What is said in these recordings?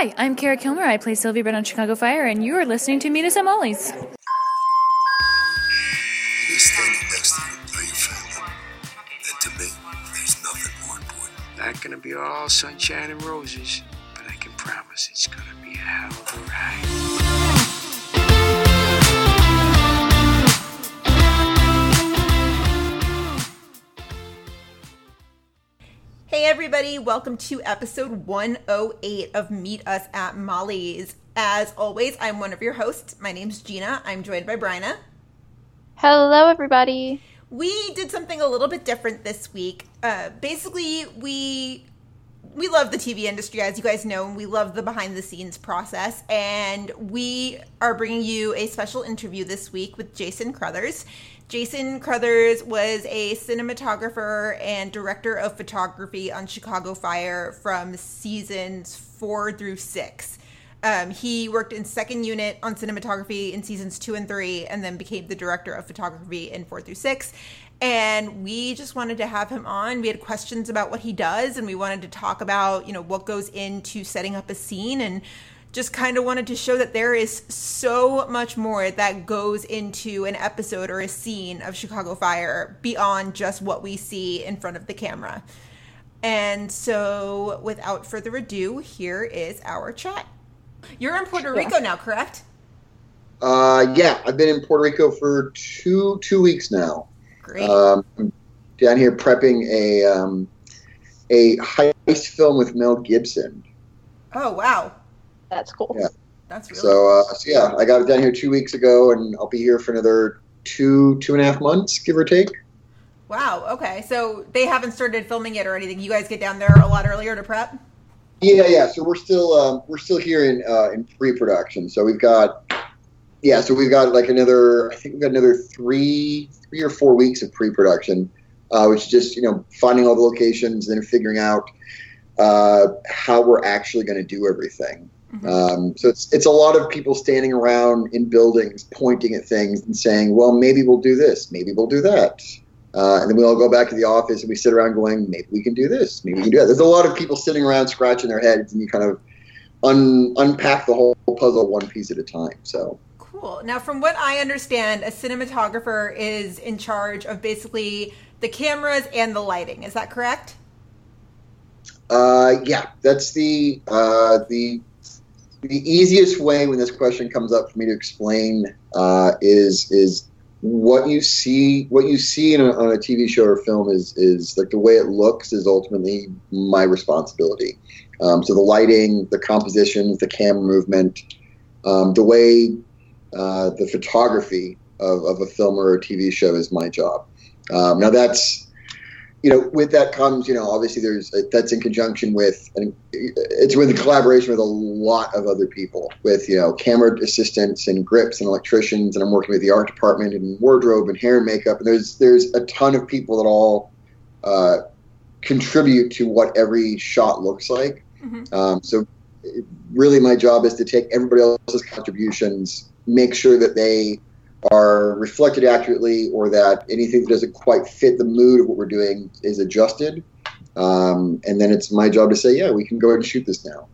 Hi, I'm Kara Killmer. I play Sylvie Brett on Chicago Fire, and you are listening to more important. Not gonna be all sunshine and roses, but I can promise it's gonna be a hell of a ride. Hey everybody, welcome to episode 108 of Meet Us at Molly's. As always, I'm one of your hosts. My name's Gina. I'm joined by Bryna. Hello, everybody. We did something a little bit different this week. Uh, basically, we we love the TV industry, as you guys know, and we love the behind the scenes process. And we are bringing you a special interview this week with Jayson Crothers. Jayson Crothers was a cinematographer and director of photography on Chicago Fire from seasons four through six. Um, he worked in second unit on cinematography in seasons two and three, and then became the director of photography in four through six. And we just wanted to have him on. We had questions about what he does, and we wanted to talk about, you know, what goes into setting up a scene and just kind of wanted to show that there is so much more that goes into an episode or a scene of Chicago Fire beyond just what we see in front of the camera. And so, without further ado, here is our chat. You're in Puerto Rico now, correct? Uh, yeah, I've been in Puerto Rico for two two weeks now. Great. Um, down here prepping a um, a heist film with Mel Gibson. oh, wow. That's cool. Yeah. That's really So, uh, so yeah, I got down here two weeks ago, and I'll be here for another two two and a half months, give or take. Wow. Okay. So they haven't started filming yet or anything. You guys get down there a lot earlier to prep. Yeah, yeah. So we're still um, we're still here in uh, in pre-production. So we've got yeah. So we've got like another I think we've got another three three or four weeks of pre-production, uh, which is just you know finding all the locations and then figuring out uh, how we're actually going to do everything. Um, so it's it's a lot of people standing around in buildings, pointing at things and saying, "Well, maybe we'll do this, maybe we'll do that," uh, and then we all go back to the office and we sit around going, "Maybe we can do this, maybe we can do that." There's a lot of people sitting around scratching their heads, and you kind of un- unpack the whole puzzle one piece at a time. So Cool. Now, from what I understand, a cinematographer is in charge of basically the cameras and the lighting. Is that correct? Uh, yeah, that's the uh, the the easiest way when this question comes up for me to explain uh, is is what you see what you see a, on a TV show or film is is like the way it looks is ultimately my responsibility. Um, so the lighting, the compositions, the camera movement, um, the way uh, the photography of, of a film or a TV show is my job. Um, now that's you know, with that comes, you know, obviously there's that's in conjunction with, and it's with a collaboration with a lot of other people, with you know, camera assistants and grips and electricians, and I'm working with the art department and wardrobe and hair and makeup, and there's there's a ton of people that all uh, contribute to what every shot looks like. Mhm. Um, so, really, my job is to take everybody else's contributions, make sure that they are reflected accurately or that anything that doesn't quite fit the mood of what we're doing is adjusted. Um, and then it's my job to say, yeah, we can go ahead and shoot this now.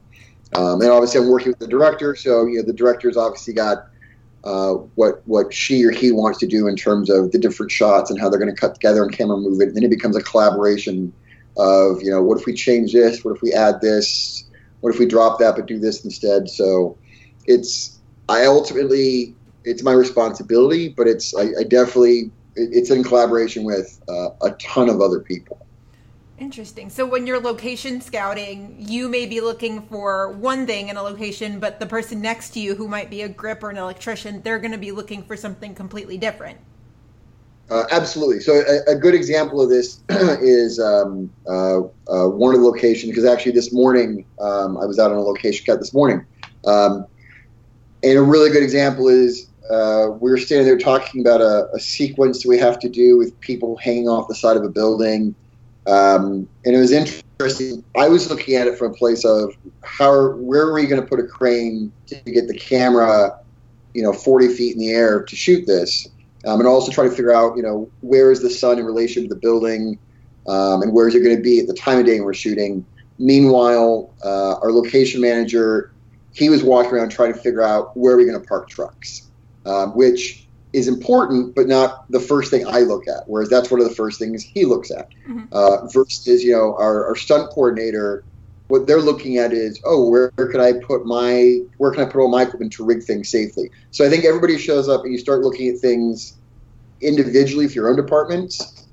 Um, and obviously, I'm working with the director, so you know the director's obviously got uh, what what she or he wants to do in terms of the different shots and how they're going to cut together and camera move it. And then it becomes a collaboration of you know what if we change this, what if we add this, what if we drop that but do this instead. So it's I ultimately it's my responsibility, but it's I, I definitely it's in collaboration with uh, a ton of other people. Interesting. So when you're location scouting, you may be looking for one thing in a location, but the person next to you who might be a grip or an electrician, they're going to be looking for something completely different. Uh, absolutely. So a, a good example of this is um, uh, uh, one of the locations. Because actually, this morning um, I was out on a location cut this morning, um, and a really good example is uh, we were standing there talking about a, a sequence we have to do with people hanging off the side of a building, um, and it was interesting. I was looking at it from a place of how where are we going to put a crane to get the camera, you know, 40 feet in the air to shoot this um, and also try to figure out, you know, where is the sun in relation to the building, um, and where is it going to be at the time of day we're shooting. Meanwhile, uh, our location manager, he was walking around trying to figure out where are we're going to park trucks, um, which is important, but not the first thing I look at. Whereas that's one of the first things he looks at. Mhm. Uh, versus, you know, our, our stunt coordinator, what they're looking at is, oh, where, where can I put my, where can I put all my equipment to rig things safely? So I think everybody shows up and you start looking at things individually for your own departments.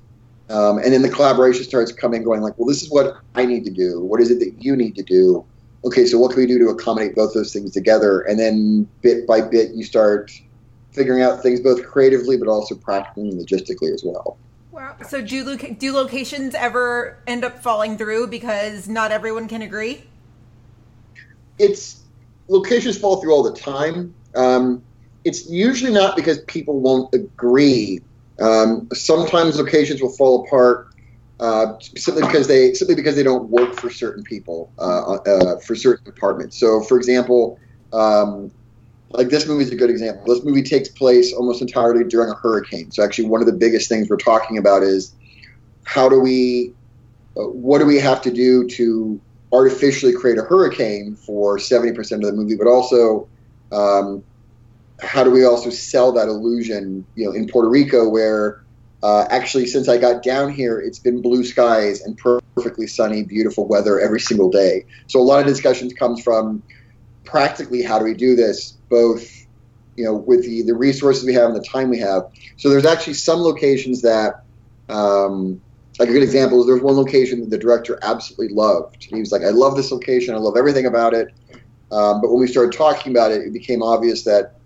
Um, and then the collaboration starts coming, going like, well, this is what I need to do. What is it that you need to do? Okay, so what can we do to accommodate both those things together? And then bit by bit, you start figuring out things both creatively, but also practically and logistically as well. Wow. So do loca- do locations ever end up falling through because not everyone can agree? It's locations fall through all the time. Um, it's usually not because people won't agree. Um, sometimes locations will fall apart uh, simply because they simply because they don't work for certain people uh, uh, for certain departments. So, for example, um, like this movie is a good example. This movie takes place almost entirely during a hurricane. So, actually, one of the biggest things we're talking about is how do we, uh, what do we have to do to artificially create a hurricane for 70% of the movie, but also um, how do we also sell that illusion, you know, in Puerto Rico where uh, actually since I got down here, it's been blue skies and perfectly sunny, beautiful weather every single day. So a lot of discussions comes from practically how do we do this, both you know with the the resources we have and the time we have. So there's actually some locations that. Um, like a good example is there's one location that the director absolutely loved. He was like, I love this location. I love everything about it. Um, but when we started talking about it, it became obvious that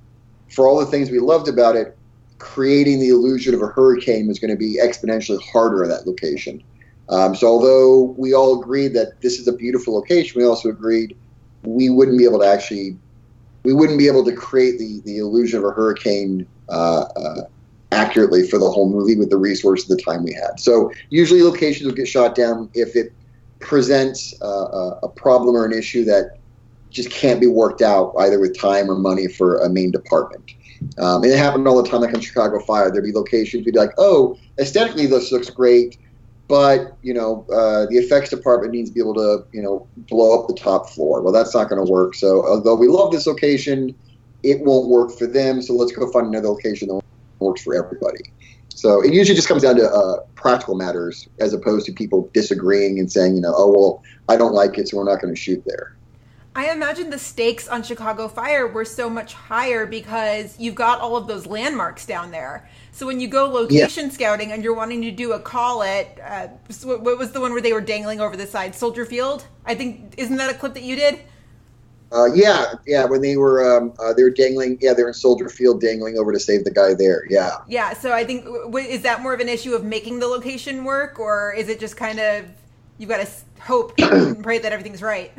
for all the things we loved about it, creating the illusion of a hurricane was going to be exponentially harder in that location. Um, so although we all agreed that this is a beautiful location, we also agreed we wouldn't be able to actually, we wouldn't be able to create the, the illusion of a hurricane uh, uh, accurately for the whole movie with the resources the time we had. So usually locations will get shot down if it presents uh, a problem or an issue that just can't be worked out either with time or money for a main department. Um, and it happened all the time, like on Chicago Fire. There'd be locations we'd be like, "Oh, aesthetically this looks great, but you know, uh, the effects department needs to be able to, you know, blow up the top floor. Well, that's not going to work. So, although we love this location, it won't work for them. So let's go find another location that works for everybody. So it usually just comes down to uh, practical matters as opposed to people disagreeing and saying, you know, oh well, I don't like it, so we're not going to shoot there. I imagine the stakes on Chicago Fire were so much higher because you've got all of those landmarks down there. So when you go location scouting and you're wanting to do a call at, uh, what what was the one where they were dangling over the side? Soldier Field? I think, isn't that a clip that you did? Uh, yeah, yeah. When they were um, uh, they were dangling, yeah, they're in Soldier Field, dangling over to save the guy there. Yeah. Yeah, so I think, w- is that more of an issue of making the location work or is it just kind of, you've got to hope and pray that everything's right?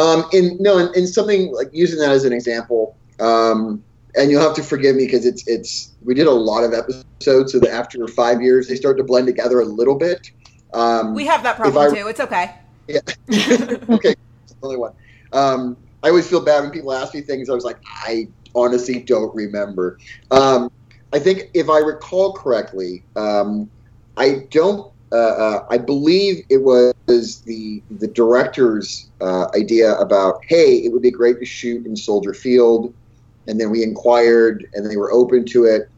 Um, in no, in, in something like using that as an example, um, and you'll have to forgive me because it's it's we did a lot of episodes, so that after five years they start to blend together a little bit. Um, We have that problem I- too. It's okay. Yeah. okay. Only one. Um, I always feel bad when people ask me things. I was like, I honestly don't remember. Um, I think if I recall correctly, um, I don't. Uh, uh, I believe it was the the director's uh, idea about, hey, it would be great to shoot in Soldier Field, and then we inquired, and they were open to it,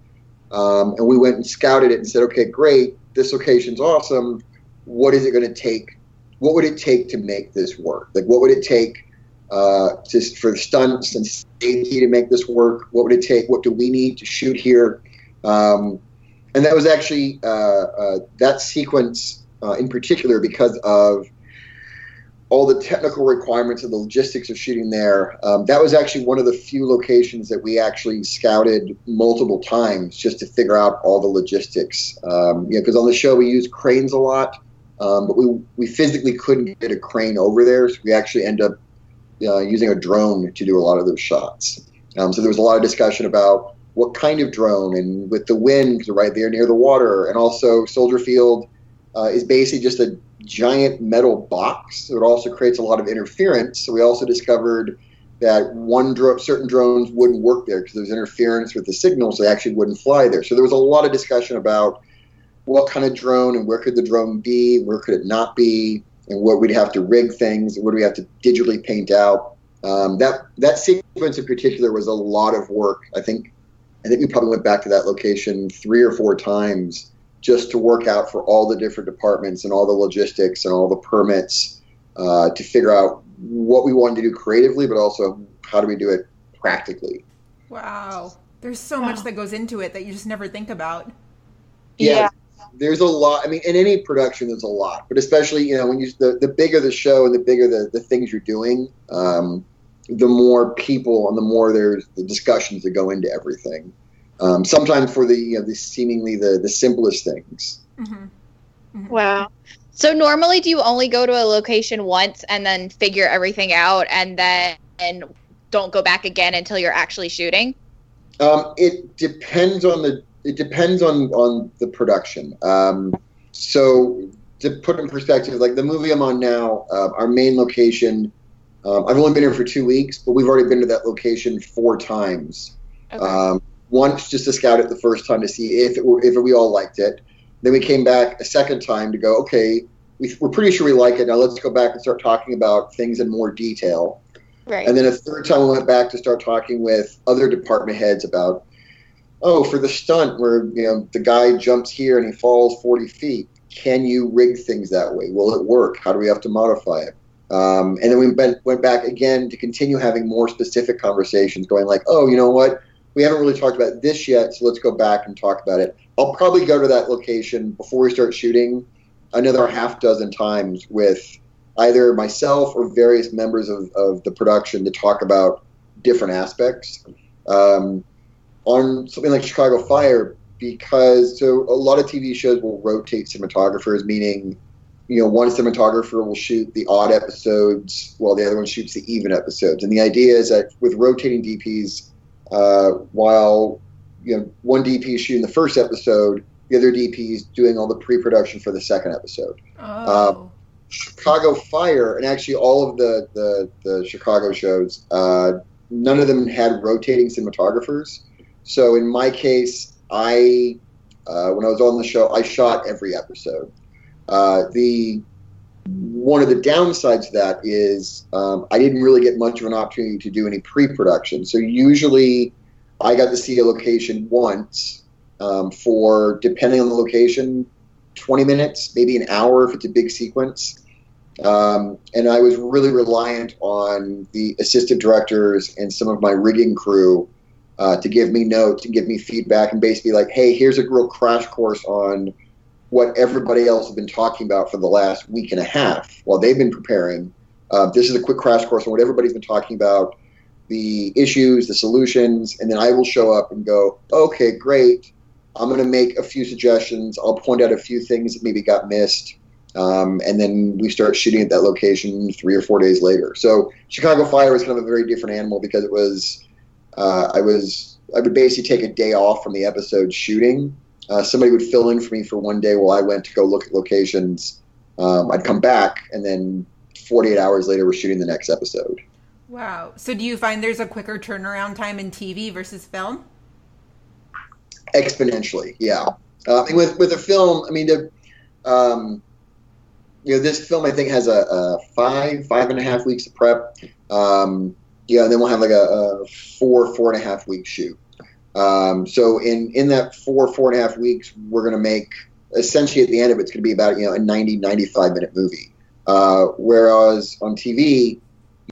um, and we went and scouted it and said, okay, great, this location's awesome. What is it going to take what would it take to make this work? Like, what would it take uh, just for the stunts and safety to make this work? What would it take? What do we need to shoot here? Um, and that was actually uh, uh, that sequence uh, in particular because of all the technical requirements and the logistics of shooting there. Um, that was actually one of the few locations that we actually scouted multiple times just to figure out all the logistics. Um, you know, because on the show we use cranes a lot. Um, but we, we physically couldn't get a crane over there, so we actually end up uh, using a drone to do a lot of those shots. Um, so there was a lot of discussion about what kind of drone, and with the wind, right there near the water, and also Soldier Field uh, is basically just a giant metal box, so it also creates a lot of interference. So we also discovered that one dro- certain drones wouldn't work there because there was interference with the signals; they actually wouldn't fly there. So there was a lot of discussion about what kind of drone and where could the drone be, where could it not be, and what we'd have to rig things, what do we have to digitally paint out. Um, that that sequence in particular was a lot of work. I think I think we probably went back to that location three or four times just to work out for all the different departments and all the logistics and all the permits uh, to figure out what we wanted to do creatively, but also how do we do it practically. Wow. There's so much that goes into it that you just never think about. yeah, there's a lot. I mean, in any production, there's a lot, but especially you know when you the, the bigger the show and the bigger the, the things you're doing, um, the more people and the more there's the discussions that go into everything. Um, sometimes for the you know, the seemingly the the simplest things. Wow. So normally, do you only go to a location once and then figure everything out, and then and don't go back again until you're actually shooting? Um, it depends on the it depends on on the production. Um, so to put in perspective, like the movie I'm on now, uh, our main location. Um, I've only been here for two weeks, but we've already been to that location four times. Okay. Um, once just to scout it the first time to see if it were, if we all liked it. Then we came back a second time to go. Okay, we, we're pretty sure we like it. Now let's go back and start talking about things in more detail. right. And then a third time we went back to start talking with other department heads about, oh, for the stunt where you know the guy jumps here and he falls 40 feet, can you rig things that way? Will it work? How do we have to modify it? Um, and then we went, went back again to continue having more specific conversations, going like, oh, you know what? We haven't really talked about this yet, so let's go back and talk about it. I'll probably go to that location before we start shooting another half dozen times with either myself or various members of, of the production to talk about different aspects. Um, on something like Chicago Fire, because so a lot of TV shows will rotate cinematographers, meaning you know one cinematographer will shoot the odd episodes while the other one shoots the even episodes. And the idea is that with rotating DPs, uh, while you know one DP is shooting the first episode, the other DP is doing all the pre-production for the second episode. Oh. Chicago Fire, and actually all of the the, the Chicago shows, uh, none of them had rotating cinematographers. So in my case, I uh, when I was on the show, I shot every episode. Uh, the one of the downsides of that is um, I didn't really get much of an opportunity to do any pre-production. So usually, I got to see a location once um, for depending on the location, 20 minutes, maybe an hour if it's a big sequence. Um, and I was really reliant on the assistant directors and some of my rigging crew uh, to give me notes and give me feedback and basically like, hey, here's a real crash course on what everybody else has been talking about for the last week and a half while they've been preparing. Uh, this is a quick crash course on what everybody's been talking about, the issues, the solutions, and then I will show up and go, okay, great. I'm going to make a few suggestions. I'll point out a few things that maybe got missed. Um, and then we start shooting at that location three or four days later. So Chicago Fire was kind of a very different animal because it was, uh, I was, I would basically take a day off from the episode shooting. Uh, somebody would fill in for me for one day while I went to go look at locations. Um, I'd come back, and then 48 hours later, we're shooting the next episode. Wow. So do you find there's a quicker turnaround time in TV versus film? exponentially. Yeah, uh, and with with a film, I mean, the, um, you know, this film I think has a, a five five and a half weeks of prep. Um, yeah, and then we'll have like a, a four four and a half week shoot. Um, so in in that four four and a half weeks, we're going to make essentially at the end of it, it's going to be about you know a 90 95 minute movie. Uh, whereas on TV,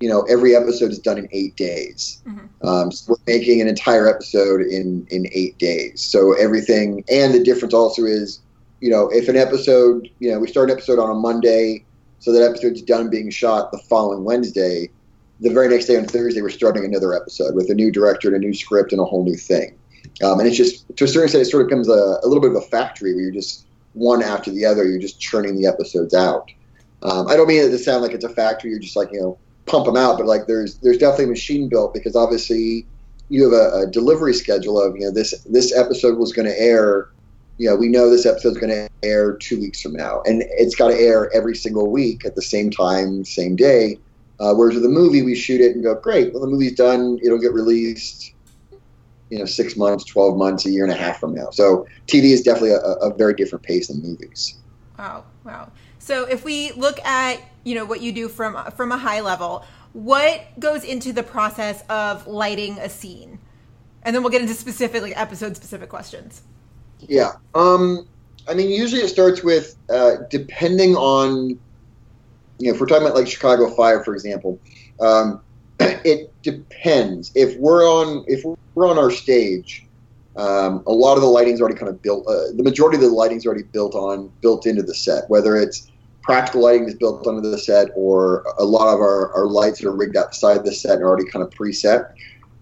you know, every episode is done in eight days. Um, so we're making an entire episode in in eight days. So everything, and the difference also is, you know, if an episode, you know, we start an episode on a Monday, so that episode's done being shot the following Wednesday. The very next day on Thursday, we're starting another episode with a new director and a new script and a whole new thing. Um, and it's just to a certain extent, it sort of becomes a, a little bit of a factory where you're just one after the other. You're just churning the episodes out. Um, I don't mean it to sound like it's a factory. You're just like you know pump them out, but like there's there's definitely machine built because obviously you have a, a delivery schedule of you know this this episode was going to air. You know we know this episode's going to air two weeks from now, and it's got to air every single week at the same time, same day. Uh, whereas with the movie, we shoot it and go, great. Well, the movie's done. It'll get released. You know, six months, twelve months, a year and a half from now. So TV is definitely a, a very different pace than movies. Wow, wow. So if we look at you know what you do from from a high level, what goes into the process of lighting a scene, and then we'll get into specific like episode specific questions. Yeah. Um, I mean, usually it starts with uh, depending on, you know, if we're talking about like Chicago Fire, for example, um, it depends. If we're on if we're on our stage, um, a lot of the lighting's already kind of built. Uh, the majority of the lighting's already built on built into the set, whether it's practical lighting is built onto the set or a lot of our, our lights that are rigged outside the set and are already kind of preset.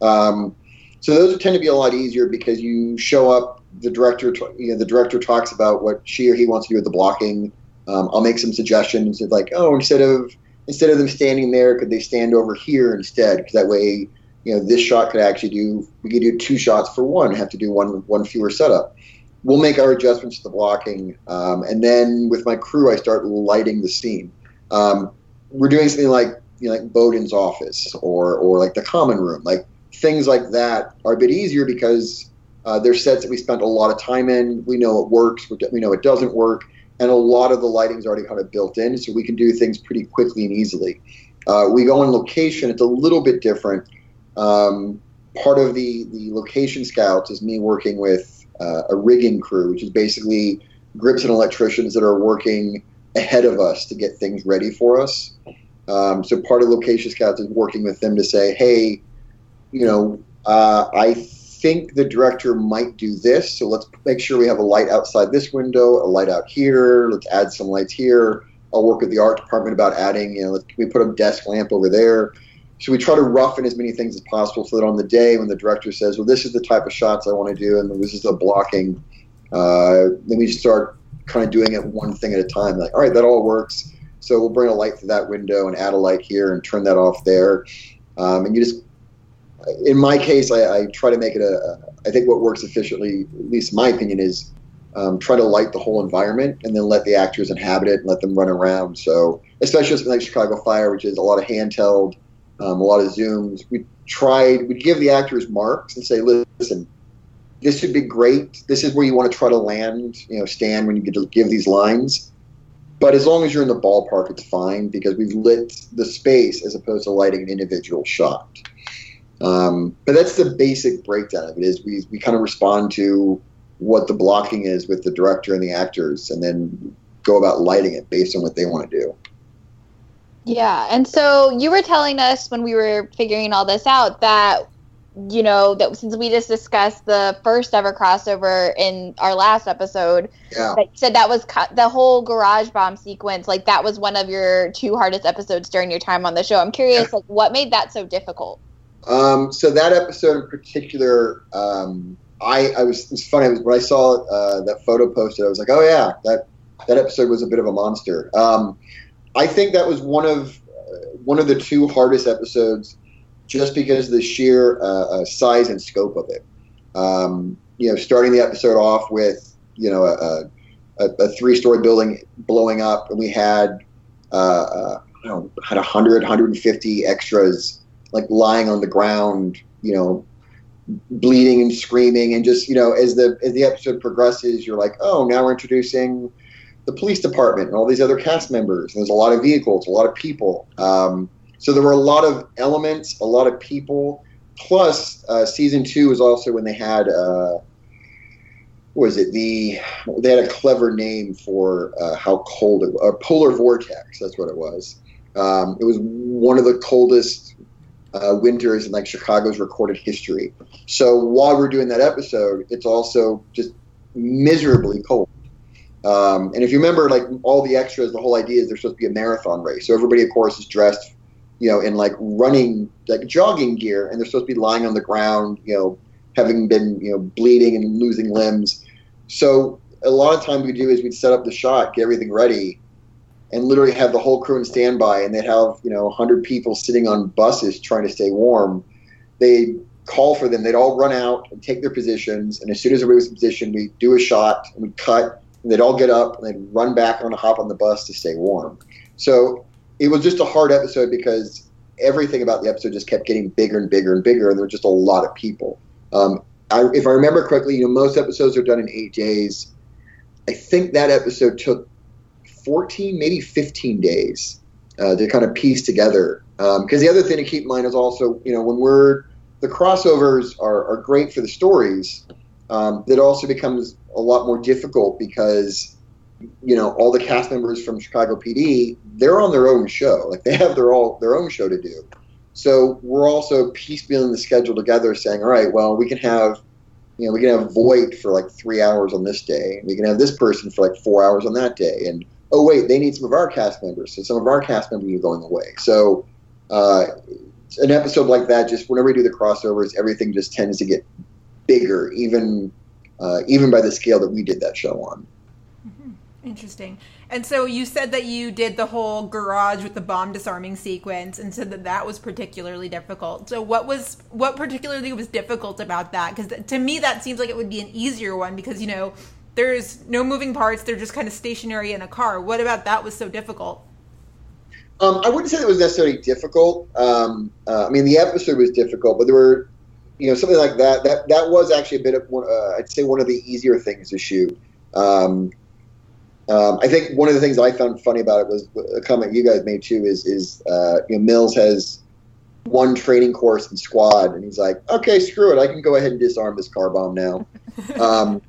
Um, so those tend to be a lot easier because you show up. The director, you know, the director talks about what she or he wants to do with the blocking. Um, I'll make some suggestions of like, oh, instead of instead of them standing there, could they stand over here instead? Because that way, you know, this shot could actually do. We could do two shots for one. Have to do one one fewer setup. We'll make our adjustments to the blocking, um, and then with my crew, I start lighting the scene. Um, we're doing something like you know, like Boden's office or or like the common room, like things like that are a bit easier because uh, they're sets that we spent a lot of time in. We know it works. We know it doesn't work, and a lot of the lighting's already kind of built in, so we can do things pretty quickly and easily. Uh, we go on location; it's a little bit different. Um, part of the the location scouts is me working with uh, a rigging crew, which is basically grips and electricians that are working ahead of us to get things ready for us. Um, so part of location scouts is working with them to say, hey, you know, uh, I think the director might do this, so let's make sure we have a light outside this window, a light out here. Let's add some lights here. I'll work with the art department about adding, you know, we put a desk lamp over there? So we try to roughen as many things as possible so that on the day when the director says, well, this is the type of shots I want to do and this is the blocking, uh, then we start kind of doing it one thing at a time. Like, all right, that all works. So we'll bring a light through that window and add a light here and turn that off there. Um, and you just in my case, I, I, try to make it a. I think what works efficiently, at least in my opinion, is um, try to light the whole environment and then let the actors inhabit it and let them run around. So, especially something like Chicago Fire, which is a lot of handheld, um, a lot of zooms. We tried. We'd give the actors marks and say, "Listen, this should be great. This is where you want to try to land. You know, stand when you get to give these lines." But as long as you're in the ballpark, it's fine because we've lit the space as opposed to lighting an individual shot. Um, but that's the basic breakdown of it. Is we we kind of respond to what the blocking is with the director and the actors, and then go about lighting it based on what they want to do. Yeah, and so you were telling us when we were figuring all this out that you know that since we just discussed the first ever crossover in our last episode yeah. that said that was cu- the whole garage bomb sequence like that was one of your two hardest episodes during your time on the show i'm curious yeah. like what made that so difficult um, so that episode in particular, um, I, I was funny when I saw uh, that photo posted. I was like, oh yeah, that that episode was a bit of a monster. Um, I think that was one of uh, one of the two hardest episodes, just because of the sheer uh, uh size and scope of it. Um, you know, starting the episode off with you know a, a, a three-story building blowing up, and we had uh, uh, I don't know, had 100, 150 extras like lying on the ground, you know, bleeding and screaming, and just you know, as the as the episode progresses, you're like, oh, now we're introducing the police department and all these other cast members. And there's a lot of vehicles, a lot of people. Um, so there were a lot of elements, a lot of people. Plus, uh, season two was also when they had. Uh, what was it the they had a clever name for uh, how cold it was, a polar vortex that's what it was um, it was one of the coldest uh, winters in like Chicago's recorded history. So while we're doing that episode, it's also just miserably cold. Um, and if you remember, like all the extras, the whole idea is there's supposed to be a marathon race. So everybody, of course, is dressed, you know, in like running, like jogging gear, and they're supposed to be lying on the ground, you know, having been, you know, bleeding and losing limbs. So a lot of time we do is we'd set up the shot, get everything ready, and literally have the whole crew in standby, and they'd have you know 100 people sitting on buses trying to stay warm. They call for them. They'd all run out and take their positions, and as soon as everybody was in position, we do a shot and we cut, and they'd all get up and they'd run back on a hop on the bus to stay warm. So it was just a hard episode because everything about the episode just kept getting bigger and bigger and bigger, and there were just a lot of people. Um, I, if I remember correctly, you know most episodes are done in eight days. I think that episode took 14, maybe 15 days uh, to kind of piece together. Because the other thing to keep in mind is also, you know, when we're the crossovers are, are great for the stories, um, that also becomes a lot more difficult because you know all the cast members from Chicago PD they're on their own show. Like they have their all their own show to do. So we're also piecemealing the schedule together saying all right well we can have you know we can have Voight for like three hours on this day. We can have this person for like four hours on that day. And oh wait they need some of our cast members so some of our cast members are going away so uh, an episode like that just whenever we do the crossovers everything just tends to get bigger even uh, even by the scale that we did that show on Interesting. And so you said that you did the whole garage with the bomb disarming sequence, and said that that was particularly difficult. So what was what particularly was difficult about that? Because to me, that seems like it would be an easier one because you know there's no moving parts; they're just kind of stationary in a car. What about that was so difficult? Um, I wouldn't say it was necessarily difficult. Um, uh, I mean, the episode was difficult, but there were, you know, something like that. That that was actually a bit of, uh, I'd say, one of the easier things to shoot. Um, um, I think one of the things I found funny about it was a comment you guys made too. Is is uh, you know Mills has one training course in squad, and he's like, okay, screw it, I can go ahead and disarm this car bomb now. um,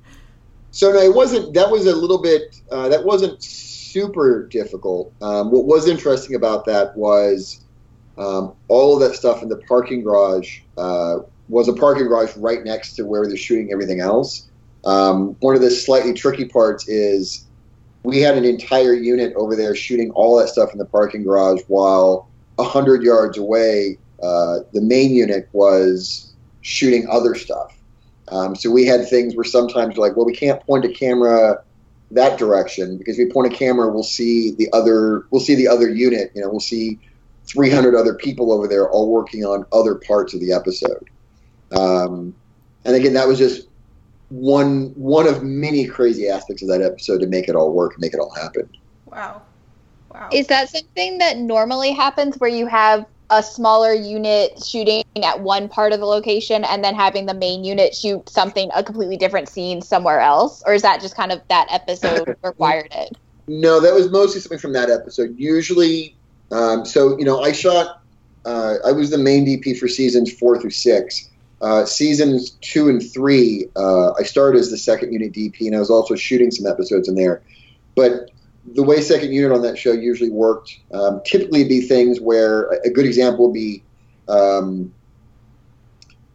so no, it wasn't. That was a little bit. Uh, that wasn't super difficult. Um, what was interesting about that was um, all of that stuff in the parking garage uh, was a parking garage right next to where they're shooting everything else. Um, one of the slightly tricky parts is we had an entire unit over there shooting all that stuff in the parking garage while 100 yards away uh, the main unit was shooting other stuff um, so we had things where sometimes you're like well we can't point a camera that direction because if we point a camera we'll see the other we'll see the other unit you know we'll see 300 other people over there all working on other parts of the episode um, and again that was just one one of many crazy aspects of that episode to make it all work, make it all happen. Wow, wow. Is that something that normally happens where you have a smaller unit shooting at one part of the location and then having the main unit shoot something a completely different scene somewhere else, or is that just kind of that episode required it? No, that was mostly something from that episode. Usually, um, so you know, I shot. Uh, I was the main DP for seasons four through six uh, seasons two and three, uh, I started as the second unit DP, and I was also shooting some episodes in there. But the way second unit on that show usually worked, um, typically be things where a good example would be um,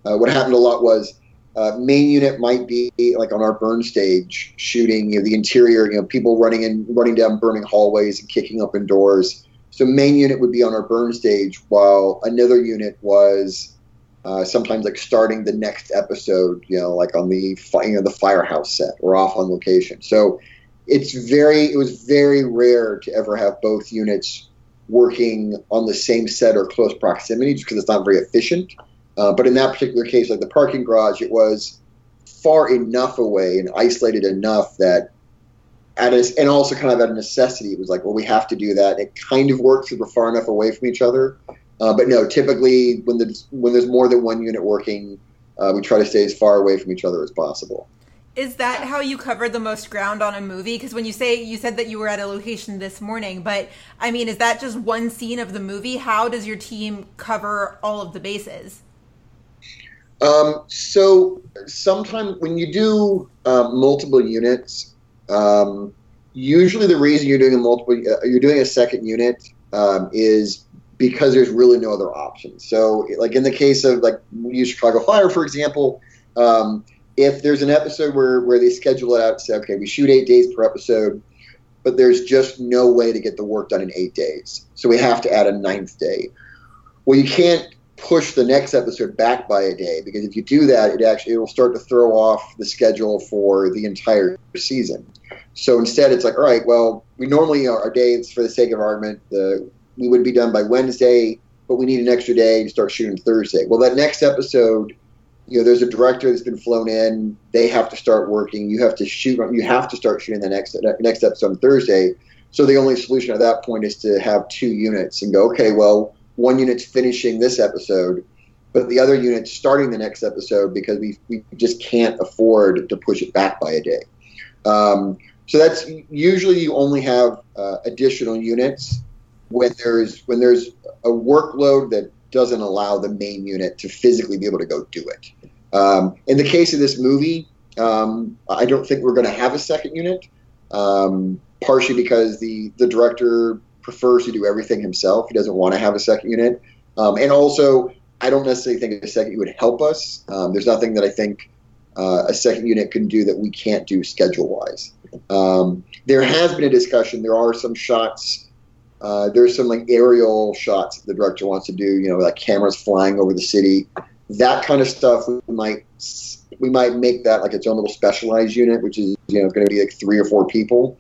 uh, what happened a lot was uh, main unit might be like on our burn stage shooting you know, the interior, you know, people running and running down burning hallways and kicking open doors. So main unit would be on our burn stage while another unit was uh, sometimes like starting the next episode, you know, like on the you know the firehouse set or off on location. So it's very it was very rare to ever have both units working on the same set or close proximity, just because it's not very efficient. Uh, but in that particular case, like the parking garage, it was far enough away and isolated enough that at a, and also kind of at a necessity, it was like, well, we have to do that. It kind of works if we're far enough away from each other. Uh, but no, typically when there's when there's more than one unit working, uh, we try to stay as far away from each other as possible. Is that how you cover the most ground on a movie? Because when you say you said that you were at a location this morning, but I mean, is that just one scene of the movie? How does your team cover all of the bases? Um, so sometimes when you do uh, multiple units, um, usually the reason you're doing a multiple, uh, you're doing a second unit um, is because there's really no other option. So, like in the case of like use Chicago Fire for example, um, if there's an episode where where they schedule it out, to say okay, we shoot eight days per episode, but there's just no way to get the work done in eight days, so we have to add a ninth day. Well, you can't push the next episode back by a day because if you do that, it actually it will start to throw off the schedule for the entire season. So instead, it's like, all right, well, we normally uh, our days for the sake of argument, the we would be done by Wednesday, but we need an extra day to start shooting Thursday. Well, that next episode, you know, there's a director that's been flown in. They have to start working. You have to shoot. You have to start shooting the next next episode on Thursday. So the only solution at that point is to have two units and go. Okay, well, one unit's finishing this episode, but the other unit's starting the next episode because we we just can't afford to push it back by a day. Um, so that's usually you only have uh, additional units when there's when there's a workload that doesn't allow the main unit to physically be able to go do it. Um, in the case of this movie, um, I don't think we're going to have a second unit, um, partially because the the director prefers to do everything himself. He doesn't want to have a second unit, um, and also I don't necessarily think a second unit would help us. Um, there's nothing that I think uh, a second unit can do that we can't do schedule wise. Um, there has been a discussion. There are some shots. Uh, there's some like aerial shots the director wants to do. You know, like cameras flying over the city. That kind of stuff we might we might make that like its own little specialized unit, which is you know going to be like three or four people.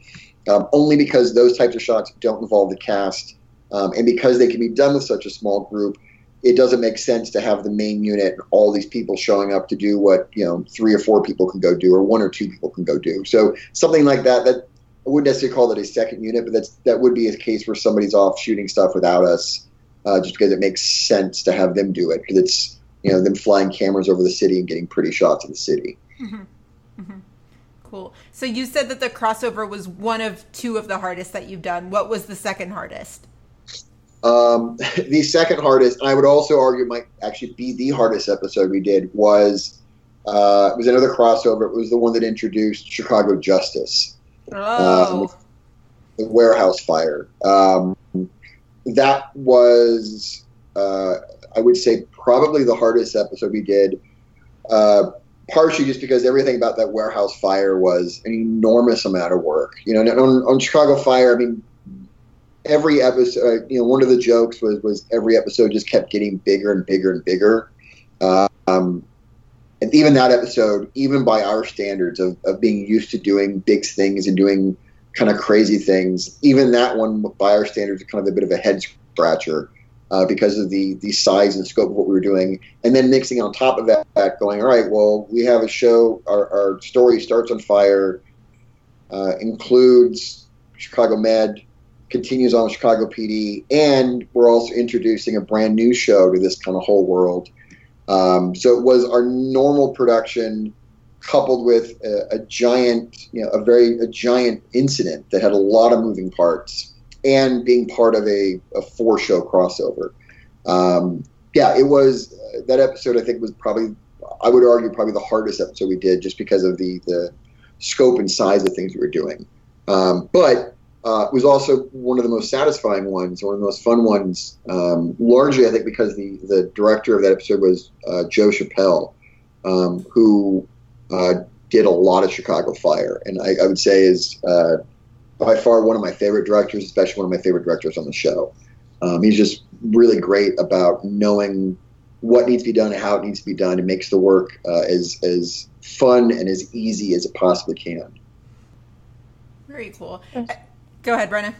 Um, only because those types of shots don't involve the cast, um, and because they can be done with such a small group, it doesn't make sense to have the main unit and all these people showing up to do what you know three or four people can go do or one or two people can go do. So something like that that I wouldn't necessarily call it a second unit, but that's that would be a case where somebody's off shooting stuff without us, uh, just because it makes sense to have them do it because it's you know them flying cameras over the city and getting pretty shots of the city. Cool. So you said that the crossover was one of two of the hardest that you've done. What was the second hardest? Um, the second hardest, I would also argue might actually be the hardest episode we did was uh, it was another crossover. It was the one that introduced Chicago Justice, Oh, the warehouse fire. Um, that was, uh, I would say, probably the hardest episode we did. Uh, partially just because everything about that warehouse fire was an enormous amount of work. You know, on, on Chicago Fire, I mean, every episode, you know, one of the jokes was was every episode just kept getting bigger and bigger and bigger. Uh, um, and even that episode, even by our standards of, of being used to doing big things and doing kind of crazy things, even that one by our standards is kind of a bit of a head scratcher uh, because of the the size and scope of what we were doing. And then mixing on top of that, going, all right, well, we have a show. Our, our story starts on fire, uh, includes Chicago Med, continues on Chicago PD, and we're also introducing a brand new show to this kind of whole world. Um, so it was our normal production coupled with a, a giant, you know, a very a giant incident that had a lot of moving parts, and being part of a, a four show crossover. Um, yeah, it was uh, that episode. I think was probably I would argue probably the hardest episode we did, just because of the the scope and size of things we were doing. Um, but uh, it was also one of the most satisfying ones, one of the most fun ones. Um, largely, I think because the the director of that episode was uh, Joe Chappelle, um, who uh, did a lot of Chicago Fire, and I, I would say is uh, by far one of my favorite directors, especially one of my favorite directors on the show. Um, he's just really great about knowing what needs to be done and how it needs to be done, and makes the work uh, as as fun and as easy as it possibly can. very cool. Go ahead, Brenna.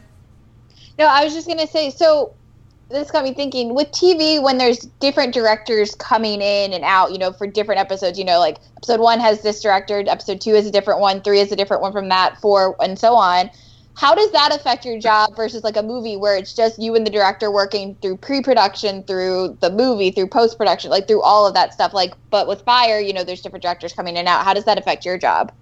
No, I was just gonna say. So this got me thinking. With TV, when there's different directors coming in and out, you know, for different episodes, you know, like episode one has this director, episode two is a different one, three is a different one from that, four, and so on. How does that affect your job versus like a movie where it's just you and the director working through pre-production, through the movie, through post-production, like through all of that stuff? Like, but with Fire, you know, there's different directors coming in and out. How does that affect your job?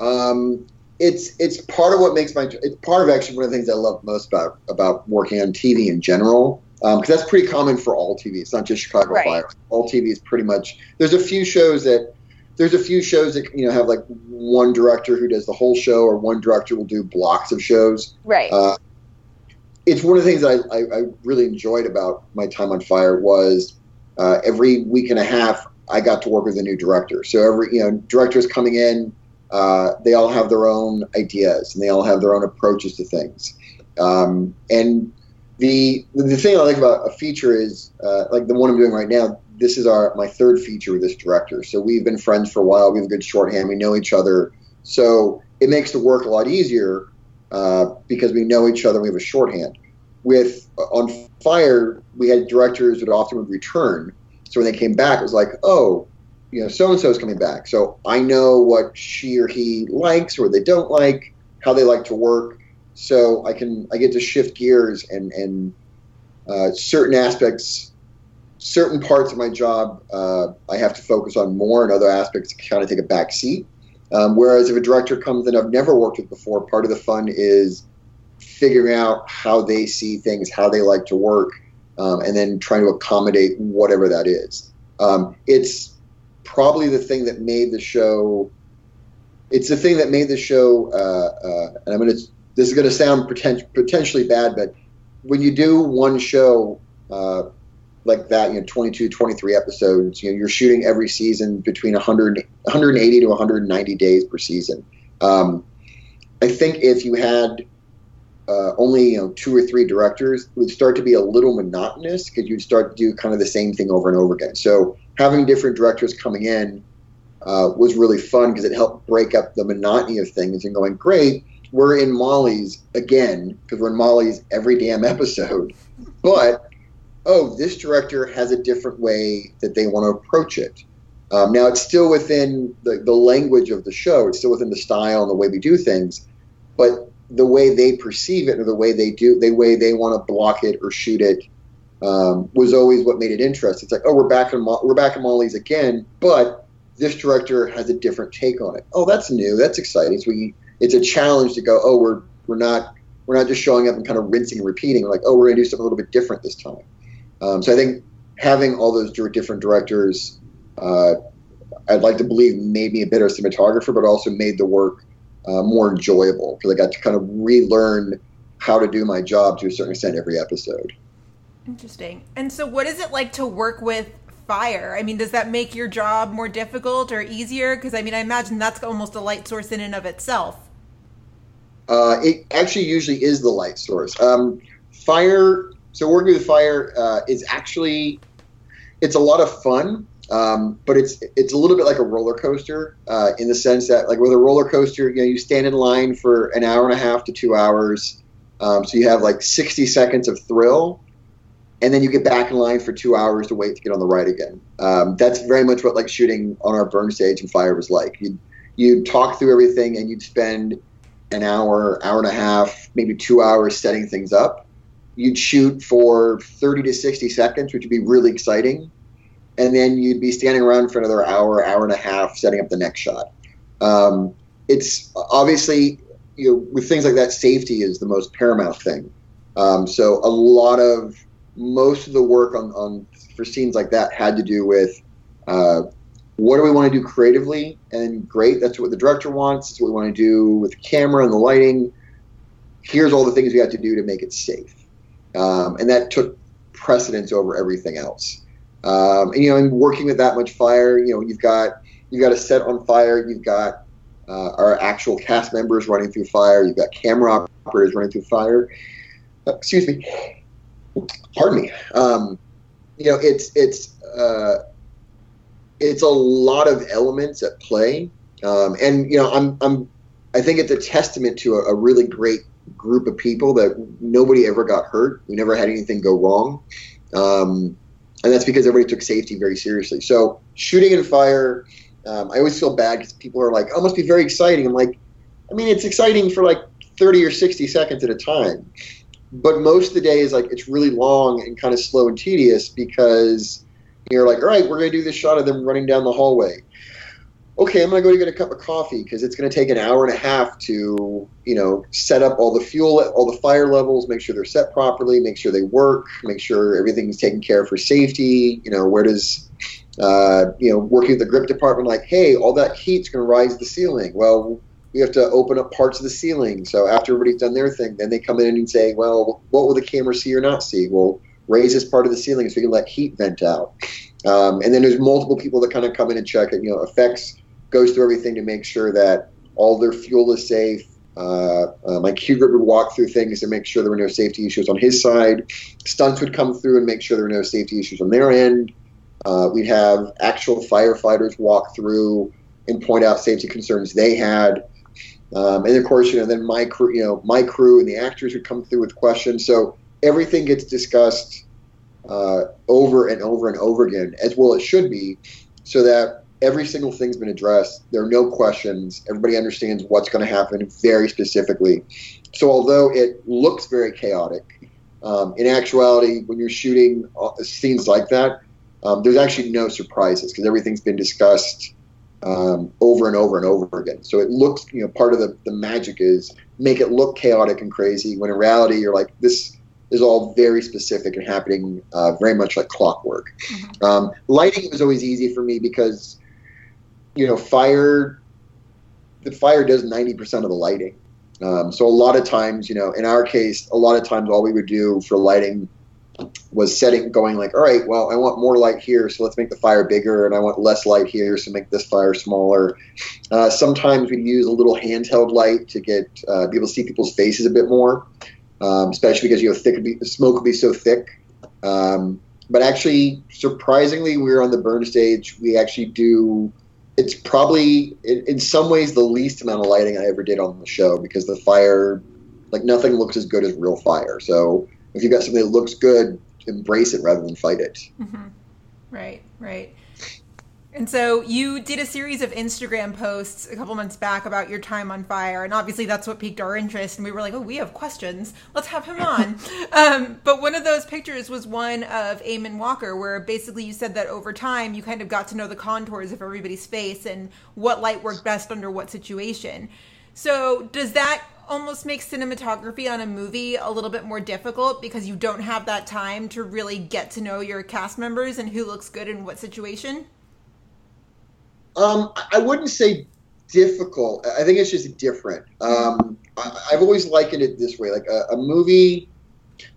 Um, it's it's part of what makes my it's part of actually one of the things I love most about about working on TV in general because that's pretty common for all TV. It's not just Chicago Right. Fire. All TV is pretty much. There's a few shows that there's a few shows that you know have like one director who does the whole show, or one director will do blocks of shows. Right. Uh, it's one of the things that I, I, I really enjoyed about my time on Fire was uh, every week and a half I got to work with a new director. So every you know directors coming in, uh, they all have their own ideas and they all have their own approaches to things. Um, and the the thing I like about a feature is uh, like the one I'm doing right now. This is our my third feature with this director. So we've been friends for a while. We have a good shorthand. We know each other. So it makes the work a lot easier uh, because we know each other. We have a shorthand. With uh, on Fire, we had directors that often would return. So when they came back, it was like, oh, you know, so and so is coming back. So I know what she or he likes or they don't like, how they like to work. So I can I get to shift gears and and uh, certain aspects, certain parts of my job, uh, I have to focus on more, and other aspects kind of take a back seat. Um, whereas if a director comes in I've never worked with before, part of the fun is figuring out how they see things, how they like to work, um, and then trying to accommodate whatever that is. Um, it's probably the thing that made the show. It's the thing that made the show, uh, uh, and I'm gonna. This is gonna sound poten- potentially bad, but when you do one show uh, like that, you know, 22, 23 episodes, you know, you're shooting every season between 100, 180 to 190 days per season. Um, I think if you had uh, only you know two or three directors, it would start to be a little monotonous because you'd start to do kind of the same thing over and over again. So having different directors coming in uh, was really fun because it helped break up the monotony of things and going, great, we're in Molly's again because we're in Molly's every damn episode, but oh, this director has a different way that they want to approach it. Um, now it's still within the, the language of the show. It's still within the style and the way we do things, but the way they perceive it or the way they do the way they want to block it or shoot it um, was always what made it interesting. It's like, oh, we're back in we're back in Molly's again, but this director has a different take on it. Oh, that's new. That's exciting. So we it's a challenge to go. Oh, we're we're not we're not just showing up and kind of rinsing and repeating. We're like, oh, we're going to do something a little bit different this time. Um, so I think having all those different directors, uh, I'd like to believe made me a better cinematographer, but also made the work uh, more enjoyable because I got to kind of relearn how to do my job to a certain extent every episode. Interesting. And so, what is it like to work with fire? I mean, does that make your job more difficult or easier? Because I mean, I imagine that's almost a light source in and of itself. Uh, it actually usually is the light source. Um, fire. So working with fire uh, is actually it's a lot of fun, um, but it's it's a little bit like a roller coaster uh, in the sense that like with a roller coaster, you know, you stand in line for an hour and a half to two hours, um, so you have like sixty seconds of thrill, and then you get back in line for two hours to wait to get on the ride again. Um, that's very much what like shooting on our burn stage and fire was like. You you talk through everything and you'd spend an hour, hour and a half, maybe two hours setting things up. You'd shoot for 30 to 60 seconds, which would be really exciting. And then you'd be standing around for another hour, hour and a half, setting up the next shot. Um, it's obviously, you know, with things like that, safety is the most paramount thing. Um, so a lot of, most of the work on, on for scenes like that had to do with uh, what do we want to do creatively? And great, that's what the director wants. That's what we want to do with the camera and the lighting. Here's all the things we have to do to make it safe. Um, and that took precedence over everything else. Um, and you know, in working with that much fire, you know, you've got you've got a set on fire. You've got uh, our actual cast members running through fire. You've got camera operators running through fire. Uh, excuse me. Pardon me. Um, you know, it's it's uh, it's a lot of elements at play, um, and you know, I'm I'm I think it's a testament to a, a, really great group of people that nobody ever got hurt. We never had anything go wrong, um, and that's because everybody took safety very seriously. So shooting and fire, um, I always feel bad because people are like, "Oh, it must be very exciting." I'm like, I mean, it's exciting for like 30 or 60 seconds at a time, but most of the day is like it's really long and kind of slow and tedious because you're like, all right, we're going to do this shot of them running down the hallway. Okay, I'm going to go get a cup of coffee because it's going to take an hour and a half to, you know, set up all the fuel, all the fire levels, make sure they're set properly, make sure they work, make sure everything's taken care of for safety. You know, where does, uh, you know, working with the grip department, like, hey, all that heat's going to rise the ceiling. Well, we have to open up parts of the ceiling. So after everybody's done their thing, then they come in and say, well, what will the camera see or not see? Well, raise this part of the ceiling so we can let heat vent out. Um, and then there's multiple people that kind of come in and check it. You know, effects goes through everything to make sure that all their fuel is safe. Uh, uh, my Q would walk through things to make sure there were no safety issues on his side. Stunts would come through and make sure there were no safety issues on their end. Uh, we'd have actual firefighters walk through and point out safety concerns they had. Um, and of course, you know, then my crew, you know, my crew and the actors would come through with questions. So everything gets discussed uh, over and over and over again, as well it should be, so that every single thing's been addressed. There are no questions. Everybody understands what's going to happen very specifically. So although it looks very chaotic, um, in actuality, when you're shooting uh, scenes like that, um, there's actually no surprises because everything's been discussed um, over and over and over again. So it looks, you know, part of the, the magic is make it look chaotic and crazy when in reality you're like, this is all very specific and happening uh, very much like clockwork. Um, lighting was always easy for me because, you know, fire, the fire does 90% of the lighting. Um, so a lot of times, you know, in our case, a lot of times all we would do for lighting was setting going like all right well i want more light here so let's make the fire bigger and i want less light here so make this fire smaller. Uh, sometimes we'd use a little handheld light to get uh, be able to see people's faces a bit more um, especially because you know thick the smoke would be so thick. Um, but actually surprisingly we're on the burn stage. We actually do it's probably in, in some ways the least amount of lighting i ever did on the show because the fire like nothing looks as good as real fire. So if you've got something that looks good, embrace it rather than fight it. Mm-hmm. Right, right. And so you did a series of Instagram posts a couple months back about your time on fire, and obviously that's what piqued our interest. And we were like, "Oh, we have questions. Let's have him on." um, but one of those pictures was one of Eamon Walker, where basically you said that over time you kind of got to know the contours of everybody's face and what light worked best under what situation. So does that almost makes cinematography on a movie a little bit more difficult because you don't have that time to really get to know your cast members and who looks good in what situation? Um, I wouldn't say difficult. I think it's just different. Um, I, have always likened it this way: like a, a, movie.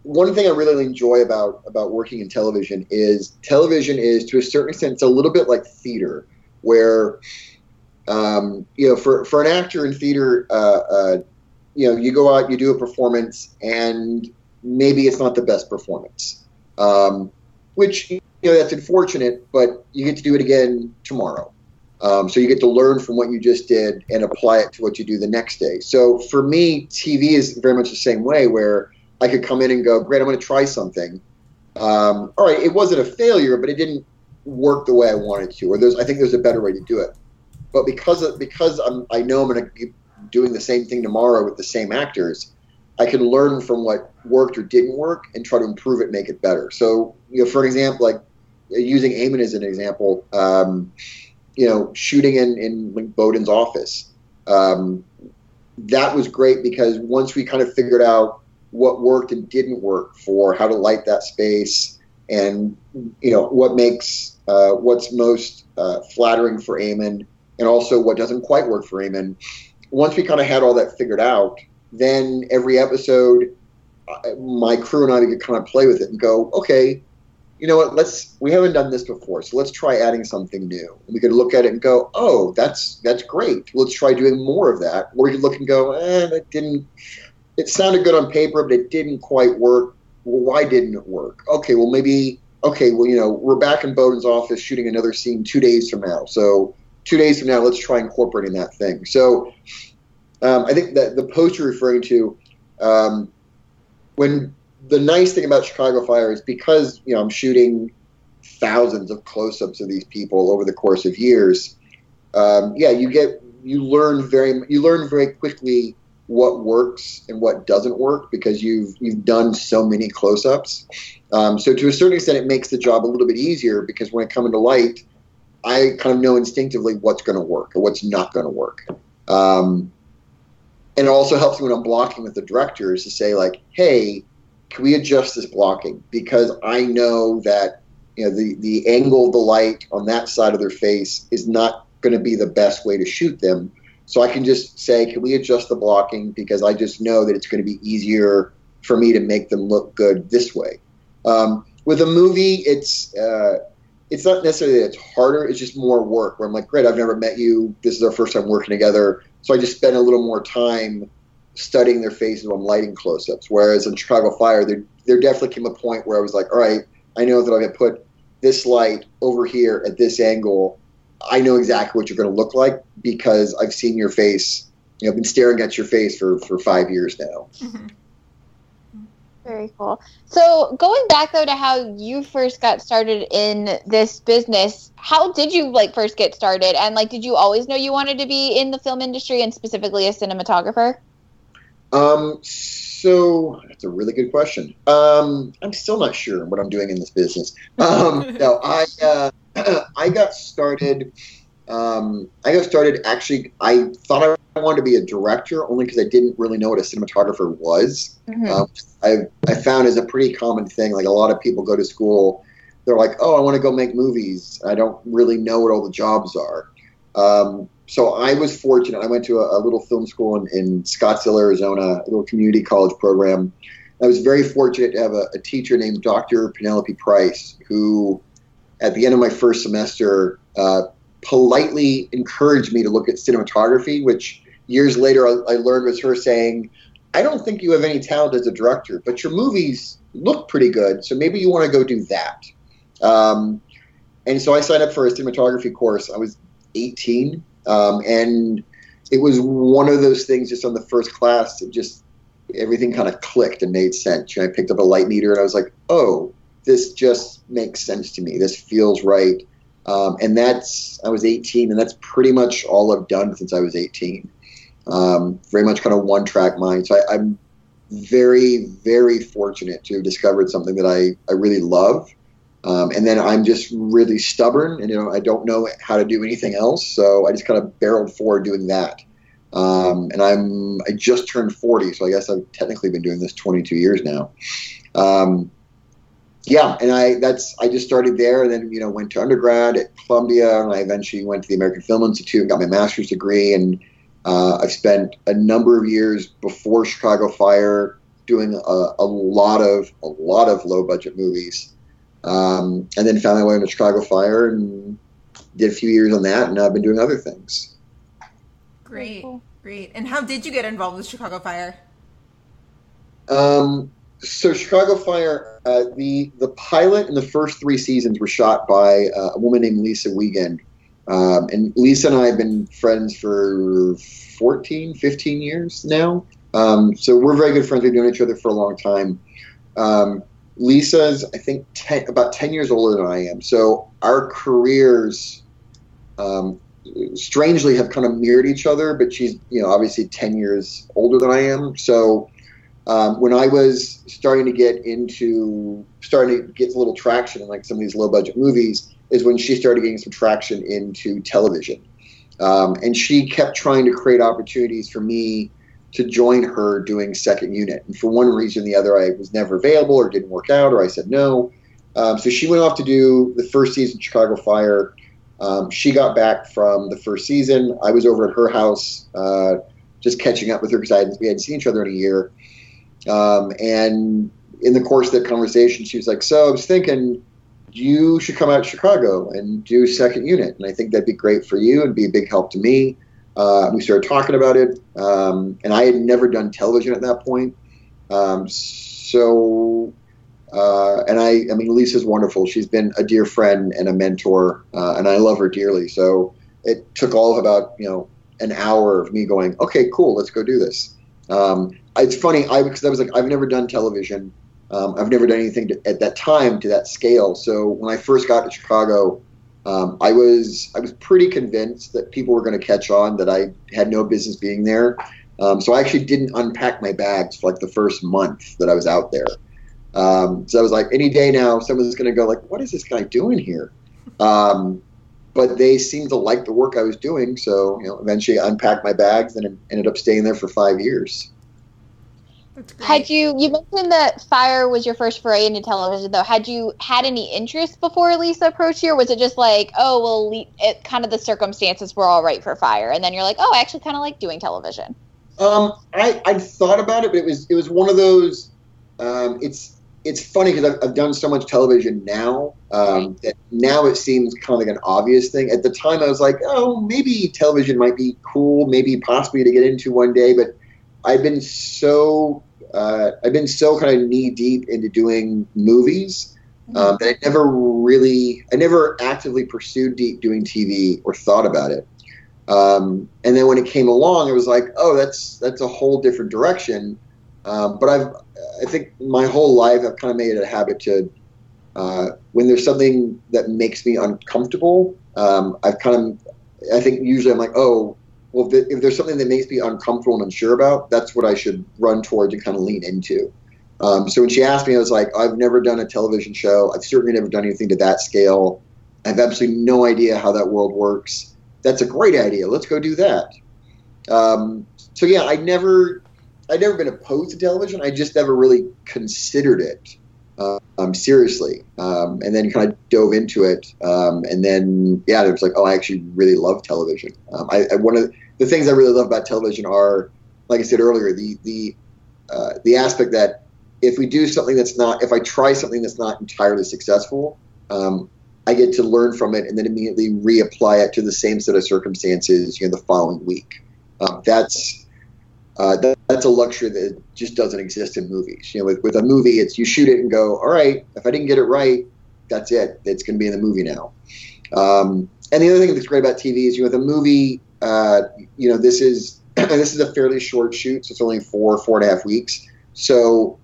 One thing I really enjoy about about working in television is television is to a certain extent it's a little bit like theater, where um, you know for for an actor in theater. Uh, uh, you know, you go out, you do a performance, and maybe it's not the best performance, um, which you know that's unfortunate. But you get to do it again tomorrow, um, so you get to learn from what you just did and apply it to what you do the next day. So for me, TV is very much the same way, where I could come in and go, "Great, I'm going to try something." Um, all right, it wasn't a failure, but it didn't work the way I wanted to, or there's I think there's a better way to do it. But because of, because I'm, I know I'm going to doing the same thing tomorrow with the same actors, I can learn from what worked or didn't work and try to improve it, make it better. So, you know, for an example, like using Eamon as an example, um, you know, shooting in in like Boden's office, um, that was great because once we kind of figured out what worked and didn't work for how to light that space, and you know what makes uh, what's most uh, flattering for Eamon, and also what doesn't quite work for Eamon once we kind of had all that figured out, then every episode, uh, my crew and I could kind of play with it and go, okay, you know what? Let's we haven't done this before, so let's try adding something new. And we could look at it and go, oh, that's that's great. Let's try doing more of that. Or we could look and go, eh, that didn't. It sounded good on paper, but it didn't quite work. Well, why didn't it work? Okay, well maybe. Okay, well you know we're back in Boden's office shooting another scene two days from now, so two days from now, let's try incorporating that thing. So um, I think that the post you're referring to, um, when the nice thing about Chicago Fire is because you know I'm shooting thousands of close-ups of these people over the course of years. Um, yeah, you get you learn very you learn very quickly what works and what doesn't work because you've you've done so many close-ups. Um, so to a certain extent, it makes the job a little bit easier because when I come into light, I kind of know instinctively what's going to work or what's not going to work. Um, and it also helps me when I'm blocking with the directors to say like, hey, can we adjust this blocking? Because I know that you know the the angle of the light on that side of their face is not going to be the best way to shoot them. So I can just say, can we adjust the blocking? Because I just know that it's going to be easier for me to make them look good this way. Um, with a movie, it's uh, it's not necessarily that it's harder. It's just more work. Where I'm like, great, I've never met you. This is our first time working together. So I just spend a little more time studying their faces when I'm lighting close-ups. Whereas in Chicago Fire, there there definitely came a point where I was like, all right, I know that I'm gonna put this light over here at this angle. I know exactly what you're going to look like because I've seen your face. You know, I've been staring at your face for for five years now. Mm-hmm. Very cool. So going back though to how you first got started in this business, how did you like first get started? And like, did you always know you wanted to be in the film industry and specifically a cinematographer? Um, so that's a really good question. Um, I'm still not sure what I'm doing in this business. Um, no, I uh, I got started um, I got started actually. I thought I wanted to be a director only because I didn't really know what a cinematographer was. Mhm. Um, I I found is a pretty common thing. Like a lot of people go to school, they're like, "Oh, I want to go make movies." I don't really know what all the jobs are. Um, so I was fortunate. I went to a, a little film school in, in Scottsdale, Arizona, a little community college program. I was very fortunate to have a, a teacher named Dr. Penelope Price, who, at the end of my first semester, uh, politely encouraged me to look at cinematography, which years later I, I learned was her saying, I don't think you have any talent as a director, but your movies look pretty good, so maybe you want to go do that. Um, and so I signed up for a cinematography course. I was 18, um, and it was one of those things just on the first class, it just everything kind of clicked and made sense. I picked up a light meter and I was like, oh, this just makes sense to me. This feels right. Um, and that's, I was 18, and that's pretty much all I've done since I was 18. Um, very much kind of one track mind. So I, I'm very, very fortunate to have discovered something that I, I really love. Um, and then I'm just really stubborn, and you know I don't know how to do anything else, so I just kind of barreled forward doing that. Um, and I'm I just turned 40, so I guess I've technically been doing this 22 years now. Um, yeah, and I that's I just started there, and then you know went to undergrad at Columbia, and I eventually went to the American Film Institute and got my master's degree, and uh, I've spent a number of years before Chicago Fire doing a, a lot of a lot of low budget movies, um, and then found my way into Chicago Fire and did a few years on that, and now I've been doing other things. Great, great. And how did you get involved with Chicago Fire? Um, so Chicago Fire, uh, the the pilot and the first three seasons were shot by uh, a woman named Lisa Wiegand. Um, and Lisa and I have been friends for 14, 15 years now. Um, so we're very good friends. We've known each other for a long time. Um, Lisa's, I think, 10, about 10 years older than I am. So our careers, um, strangely, have kind of mirrored each other, but she's, you know, obviously 10 years older than I am. So um, when I was starting to get into, starting to get a little traction in like some of these low budget movies, is when she started getting some traction into television. Um, and she kept trying to create opportunities for me to join her doing second unit. And for one reason or the other, I was never available or didn't work out, or I said no. Um, so she went off to do the first season of Chicago Fire. Um, she got back from the first season. I was over at her house uh, just catching up with her because we hadn't seen each other in a year. Um, and in the course of that conversation, she was like, So I was thinking, you should come out to Chicago and do second unit. And I think that'd be great for you and be a big help to me. Uh, we started talking about it. Um, and I had never done television at that point. Um, so, uh, and I, I mean, Lisa's wonderful. She's been a dear friend and a mentor, uh, and I love her dearly. So it took all of about, you know, an hour of me going, okay, cool, let's go do this. Um, it's funny, I because I was like, I've never done television. Um, I've never done anything to, at that time to that scale. So when I first got to Chicago, um, I was I was pretty convinced that people were going to catch on that I had no business being there. Um, so I actually didn't unpack my bags for like the first month that I was out there. Um, so I was like, any day now, someone's going to go like, what is this guy doing here? Um, but they seemed to like the work I was doing, so you know, eventually I unpacked my bags and ended up staying there for five years. That's great. Had you you mentioned that Fire was your first foray into television though? Had you had any interest before Lisa approached you, or was it just like, oh well, Le- it kind of the circumstances were all right for Fire, and then you're like, oh, I actually kind of like doing television. Um, I I thought about it, but it was it was one of those. Um, it's it's funny because I've, I've done so much television now um, that now it seems kind of like an obvious thing. At the time, I was like, oh, maybe television might be cool, maybe possibly to get into one day. But I've been so uh, I've been so kind of knee deep into doing movies um, that I never really I never actively pursued deep doing TV or thought about it. Um, and then when it came along, it was like, oh, that's that's a whole different direction. Um, but I've I think my whole life I've kind of made it a habit to uh, when there's something that makes me uncomfortable. Um, I've kind of I think usually I'm like, oh, well, if, there's something that makes me uncomfortable and unsure about, that's what I should run towards and kind of lean into. Um, so when she asked me, I was like, I've never done a television show. I've certainly never done anything to that scale. I have absolutely no idea how that world works. that's a great idea. Let's go do that. Um, so yeah, I never, I'd never been opposed to television. I just never really considered it um, seriously, um, and then kind of dove into it. Um, and then yeah, it was like, oh, I actually really love television. Um, I, I one of the things I really love about television are, like I said earlier, the the uh, the aspect that if we do something that's not, if I try something that's not entirely successful, um, I get to learn from it and then immediately reapply it to the same set of circumstances, you know, the following week. Um, that's uh, that, that's a luxury that just doesn't exist in movies. You know, with, with a movie, it's you shoot it and go, all right, if I didn't get it right, that's it. It's going to be in the movie now. Um, and the other thing that's great about TV is, you know, the movie, uh, you know, this is this is a fairly short shoot, so it's only four four and a half weeks. So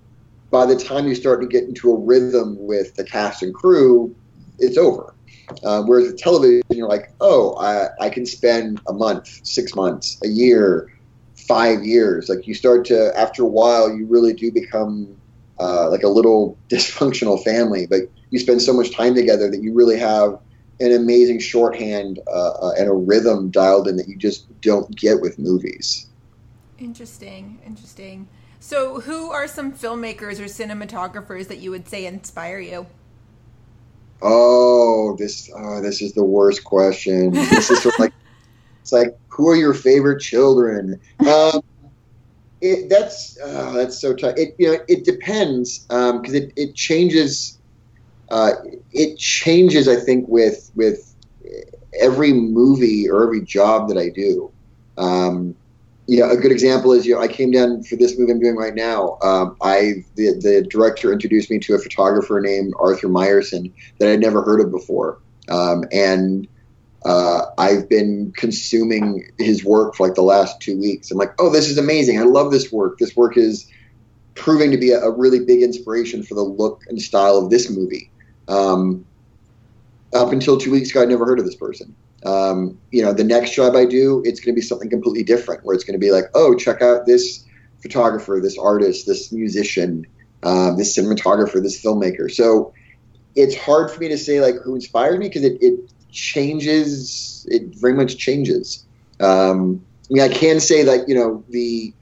by the time you start to get into a rhythm with the cast and crew, it's over. Uh, whereas with television, you're like, oh, I, I can spend a month, six months, a year, five years. Like you start to, after a while, you really do become uh, like a little dysfunctional family. But you spend so much time together that you really have an amazing shorthand uh, uh, and a rhythm dialed in that you just don't get with movies. Interesting, interesting. So, who are some filmmakers or cinematographers that you would say inspire you? Oh, this oh, this is the worst question. This is sort of like it's like who are your favorite children? Um, it, that's uh, that's so tough. It you know it depends because um, it, it changes. Uh, it changes, I think, with with every movie or every job that I do. Um, you know, a good example is you know I came down for this movie I'm doing right now. Um, I the the director introduced me to a photographer named Arthur Meyerson that I'd never heard of before, um, and uh, I've been consuming his work for like the last two weeks. I'm like, oh, this is amazing. I love this work. This work is proving to be a, a really big inspiration for the look and style of this movie. Um, up until two weeks ago, I'd never heard of this person. Um, you know, the next job I do, it's going to be something completely different, where it's going to be like, oh, check out this photographer, this artist, this musician, um, this cinematographer, this filmmaker. So it's hard for me to say like who inspired me because it, it changes. It very much changes. Um, I mean, I can say that you know the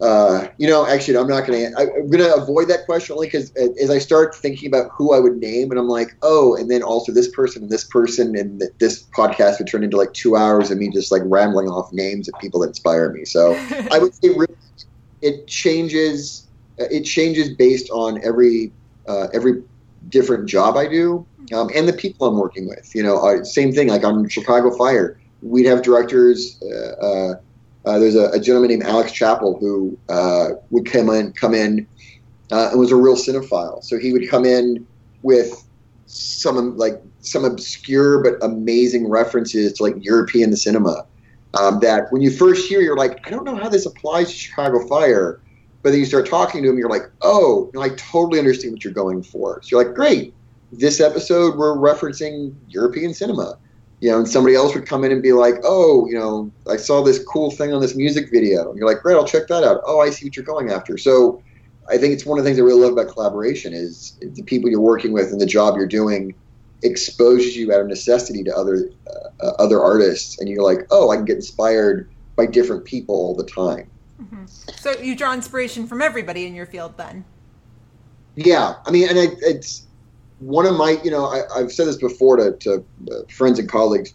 uh, you know, actually, I'm not going to. I'm going to avoid that question only because as I start thinking about who I would name, and I'm like, oh, and then also this person and this person, and this podcast would turn into like two hours of me just like rambling off names of people that inspire me. So I would say really, it changes. It changes based on every uh, every different job I do um, and the people I'm working with. You know, uh, same thing. Like on Chicago Fire, we'd have directors. Uh, uh uh, there's a, a, gentleman named Alex Chapple who uh, would come in, come in, uh, and was a real cinephile. So he would come in with some like some obscure but amazing references to like European cinema. Um, that when you first hear, you're like, I don't know how this applies to Chicago Fire, but then you start talking to him, you're like, oh, no, I totally understand what you're going for. So you're like, great. This episode we're referencing European cinema you know, and somebody else would come in and be like, "Oh, you know, I saw this cool thing on this music video," and you're like, "Great, I'll check that out." Oh, I see what you're going after. So, I think it's one of the things I really love about collaboration is the people you're working with and the job you're doing exposes you out of necessity to other uh, other artists, and you're like, "Oh, I can get inspired by different people all the time." Mm-hmm. So you draw inspiration from everybody in your field, then. Yeah, I mean, and it, it's one of my, you know, I, have said this before to, to uh, friends and colleagues.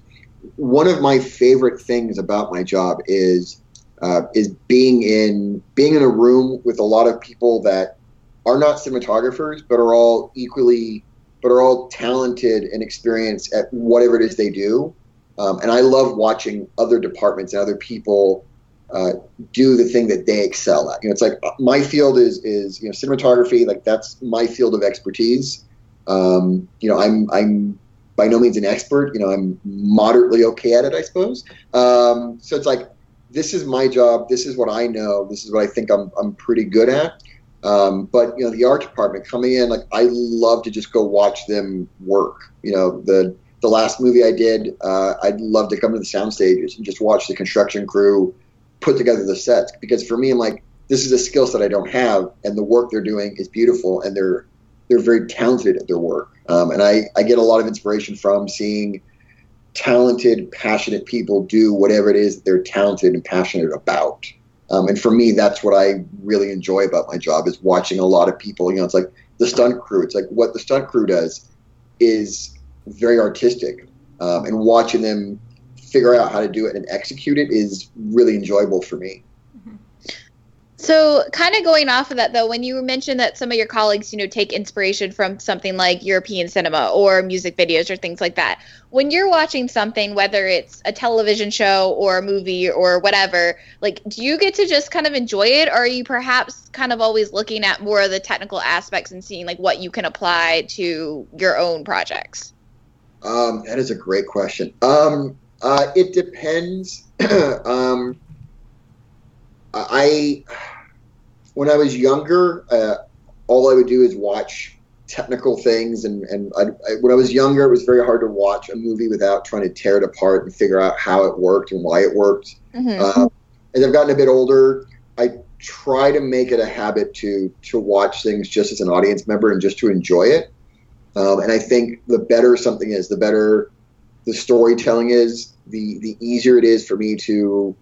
One of my favorite things about my job is uh, is being in being in a room with a lot of people that are not cinematographers, but are all equally, but are all talented and experienced at whatever it is they do. Um, and I love watching other departments and other people uh, do the thing that they excel at. You know, it's like uh, my field is is you know cinematography. Like that's my field of expertise. Um, you know, I'm I'm by no means an expert. You know, I'm moderately okay at it, I suppose. Um, so it's like this is my job. This is what I know. This is what I think I'm I'm pretty good at. Um, but you know, the art department coming in, like I love to just go watch them work. You know, the the last movie I did, uh, I'd love to come to the sound stages and just watch the construction crew put together the sets. Because for me, I'm like, this is a skill set I don't have, and the work they're doing is beautiful, and they're they're very talented at their work. Um, and I, I get a lot of inspiration from seeing talented, passionate people do whatever it is that they're talented and passionate about. Um, and for me, that's what I really enjoy about my job is watching a lot of people. You know, it's like the stunt crew. It's like what the stunt crew does is very artistic, um, and watching them figure out how to do it and execute it is really enjoyable for me. So, kind of going off of that, though, when you mentioned that some of your colleagues, you know, take inspiration from something like European cinema or music videos or things like that, when you're watching something, whether it's a television show or a movie or whatever, like, do you get to just kind of enjoy it, or are you perhaps kind of always looking at more of the technical aspects and seeing like what you can apply to your own projects? Um, that is a great question. Um, uh, it depends. um, I when I was younger, uh, all I would do is watch technical things, and and I, I, when I was younger, it was very hard to watch a movie without trying to tear it apart and figure out how it worked and why it worked. Mm-hmm. Uh, as I've gotten a bit older, I try to make it a habit to to watch things just as an audience member and just to enjoy it. Um, and I think the better something is, the better the storytelling is, the the easier it is for me to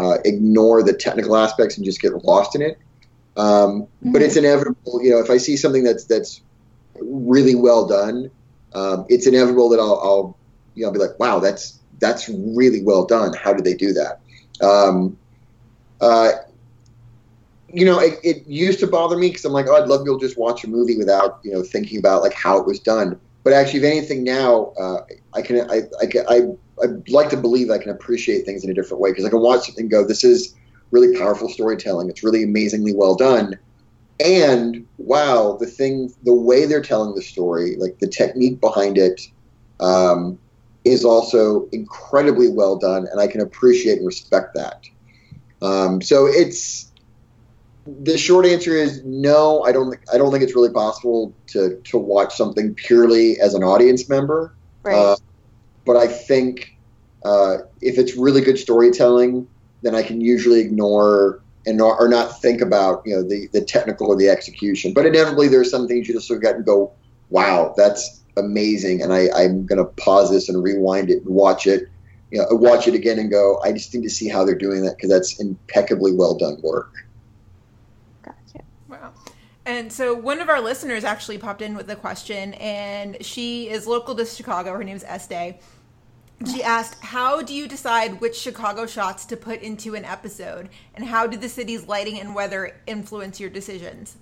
uh, ignore the technical aspects and just get lost in it. Um, mm-hmm. But it's inevitable, you know, if I see something that's that's really well done, um, it's inevitable that I'll, I'll, you know, be like, wow, that's that's really well done. How did they do that? Um, uh, you know, it, it, used to bother me because I'm like, oh, I'd love to be able to just watch a movie without, you know, thinking about like how it was done. But actually, if anything, now uh, I can, I, I, I, I'd like to believe I can appreciate things in a different way because I can watch something go, this is really powerful storytelling. It's really amazingly well done. And wow, the thing, the way they're telling the story, like the technique behind it, um, is also incredibly well done, and I can appreciate and respect that. Um, so it's the short answer is no. I don't. I don't think it's really possible to to watch something purely as an audience member. Right. Uh, but I think uh, if it's really good storytelling, then I can usually ignore and not, or not think about you know the the technical or the execution. But inevitably, there's some things you just look at and go, "Wow, that's amazing!" And I, I'm going to pause this and rewind it and watch it, you know, watch it again and go, "I just need to see how they're doing that because that's impeccably well done work." Gotcha. Wow. And so one of our listeners actually popped in with a question, and she is local to Chicago. Her name is Estee she asked, How do you decide which Chicago shots to put into an episode? And how do the city's lighting and weather influence your decisions?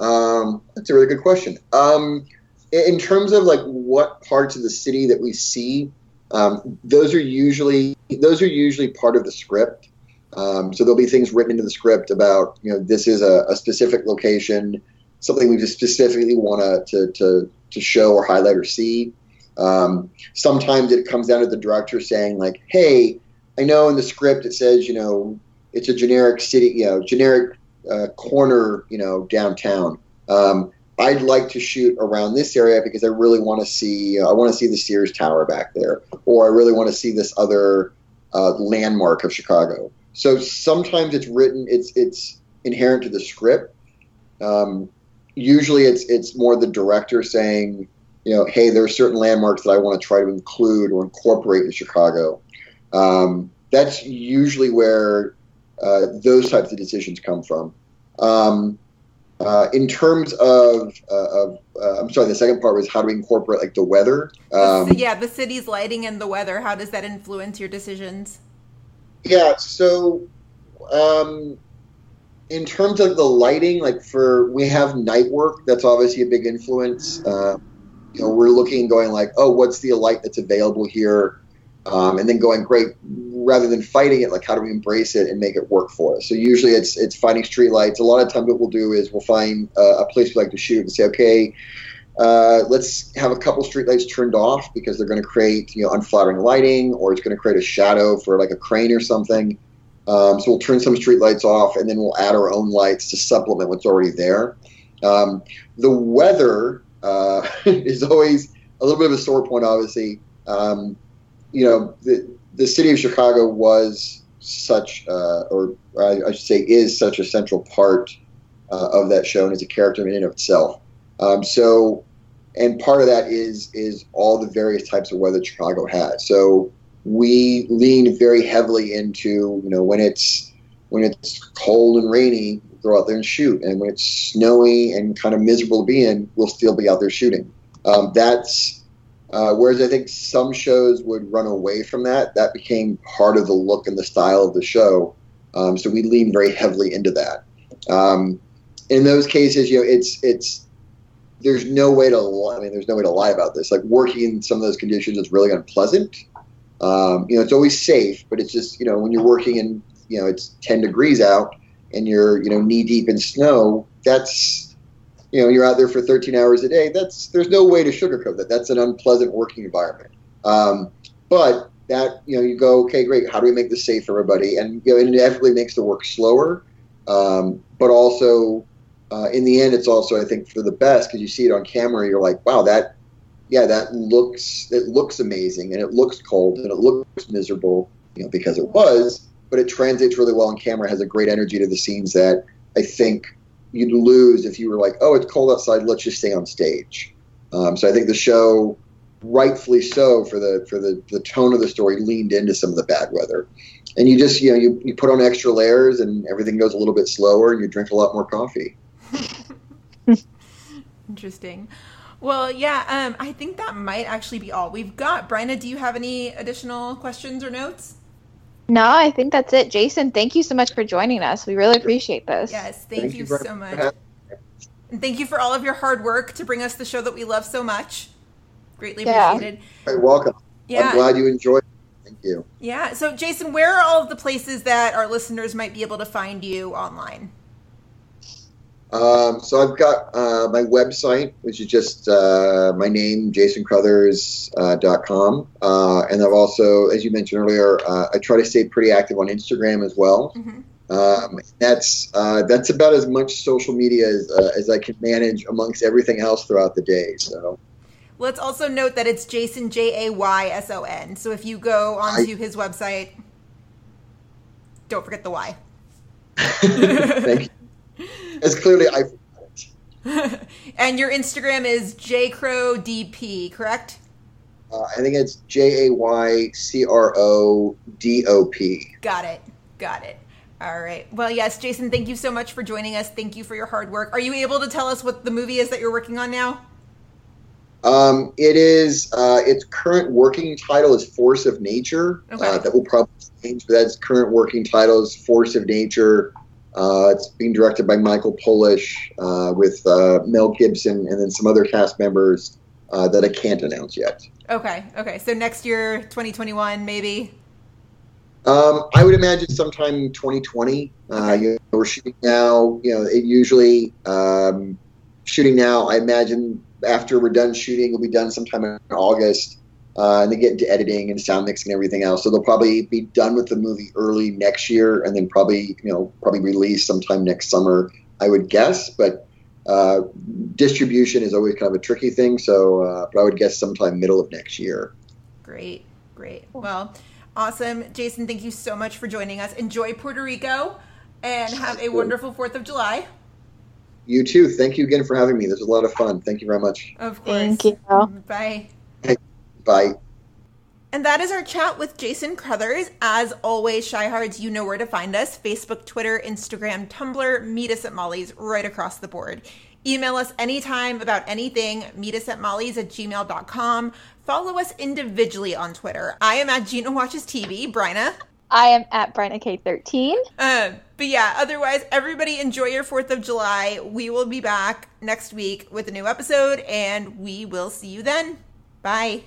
Um, that's a really good question. Um, in terms of like what parts of the city that we see, um, those are usually those are usually part of the script. Um, so there'll be things written into the script about you know this is a, a specific location, something we just specifically want to to to show or highlight or see. Um, sometimes it comes down to the director saying like, "Hey, I know in the script it says you know it's a generic city, you know, generic uh, corner, you know, downtown. Um, I'd like to shoot around this area because I really want to see. Uh, I want to see the Sears Tower back there, or I really want to see this other uh, landmark of Chicago. So sometimes it's written. It's it's inherent to the script. Um, usually, it's it's more the director saying, you know, hey, there are certain landmarks that I want to try to include or incorporate in Chicago. Um, that's usually where uh, those types of decisions come from. Um, uh, in terms of, uh, of uh, I'm sorry, the second part was how do we incorporate like the weather. Um, yeah, the city's lighting and the weather. How does that influence your decisions? Yeah, so um, in terms of the lighting, like for we have night work, that's obviously a big influence. Uh, you know, we're looking going like, oh, what's the light that's available here? Um, and then going, great, rather than fighting it, like how do we embrace it and make it work for us? So usually it's it's finding street lights. A lot of times what we'll do is we'll find uh, a place we like to shoot and say, okay, uh, let's have a couple street lights turned off because they're going to create you know unflattering lighting or it's going to create a shadow for like a crane or something. Um, so we'll turn some street lights off and then we'll add our own lights to supplement what's already there. Um, the weather uh, is always a little bit of a sore point, obviously. Um, you know, the, the city of Chicago was such, uh, or I, I, should say, is such a central part uh, of that show and is a character in and of itself. Um, so and part of that is is all the various types of weather Chicago has. So we lean very heavily into you know when it's when it's cold and rainy, go out there and shoot, and when it's snowy and kind of miserable to be in, we'll still be out there shooting. Um, that's uh, whereas I think some shows would run away from that. That became part of the look and the style of the show. Um, so we lean very heavily into that. Um, in those cases, you know, it's it's there's no way to I mean, there's no way to lie about this. Like working in some of those conditions is really unpleasant. Um, you know, it's always safe, but it's just you know when you're working in you know it's 10 degrees out and you're you know knee deep in snow. That's you know you're out there for 13 hours a day. That's there's no way to sugarcoat that. That's an unpleasant working environment. Um, but that you know you go okay great how do we make this safe for everybody and you know it inevitably makes the work slower um, but also uh, in the end it's also i think for the best because you see it on camera you're like wow that yeah that looks it looks amazing and it looks cold and it looks miserable you know because it was but it translates really well on camera has a great energy to the scenes that i think you'd lose if you were like oh it's cold outside let's just stay on stage um, so i think the show rightfully so for the for the, the tone of the story leaned into some of the bad weather and you just you know you, you put on extra layers and everything goes a little bit slower and you drink a lot more coffee Interesting. Well, yeah, um, I think that might actually be all we've got. Bryna, do you have any additional questions or notes? No, I think that's it. Jayson, thank you so much for joining us. We really appreciate this. Yes, thank, Thank you, you so much. much. And thank you for all of your hard work to bring us the show that we love so much. Greatly Yeah. appreciated. You're welcome Yeah. i'm glad you enjoyed it thank you Yeah. So, Jayson, where are all of the places that our listeners might be able to find you online? Um, so I've got uh, my website, which is just uh, my name, jaysoncrothers.com. Uh, .com. uh, and I've also, as you mentioned earlier, uh, I try to stay pretty active on Instagram as well. Mhm. Um, that's uh, that's about as much social media as, uh, as I can manage amongst everything else throughout the day. So Let's also note that it's Jayson J A Y S O N. So if you go onto his website, don't forget the Y. thank you. As clearly I, and your Instagram is jcrowdp, correct? uh, I think it's J A Y C R O D O P. Got it. Got it. All right. Well, yes, Jayson, thank you so much for joining us. Thank you for your hard work. Are you able to tell us what the movie is that you're working on now? Um, it is uh, its current working title is Force of Nature. Okay. Uh, that will probably change, but that's current working title is Force of Nature. Uh, it's being directed by Michael Polish uh, with uh, Mel Gibson and then some other cast members uh, that I can't announce yet. Okay. Okay. So next year, 2021, maybe. Um, I would imagine sometime in 2020. Uh, you know, we're shooting now. You know, it usually um, shooting now. I imagine after we're done shooting, we'll be done sometime in August, uh, and they get into editing and sound mixing and everything else. So they'll probably be done with the movie early next year, and then probably you know probably release sometime next summer. I would guess, but uh, distribution is always kind of a tricky thing. So, uh, but I would guess sometime middle of next year. Great. Great. Well, awesome. Jayson, thank you so much for joining us. Enjoy Puerto Rico and have a wonderful 4th of July. You too. Thank you again for having me. This was a lot of fun. Thank you very much. Of course. Thank you. Bye. Bye. And that is our chat with Jayson Crothers. As always, Shyhards, you know where to find us Facebook, Twitter, Instagram, Tumblr. Meet us at Molly's right across the board. Email us anytime about anything. Meet us at molly's at gmail.com. Follow us individually on Twitter. I am at Gina Watches TV. Bryna. I am at Bryna K13. Uh, but yeah, otherwise, everybody enjoy your 4th of July. We will be back next week with a new episode, and we will see you then. Bye.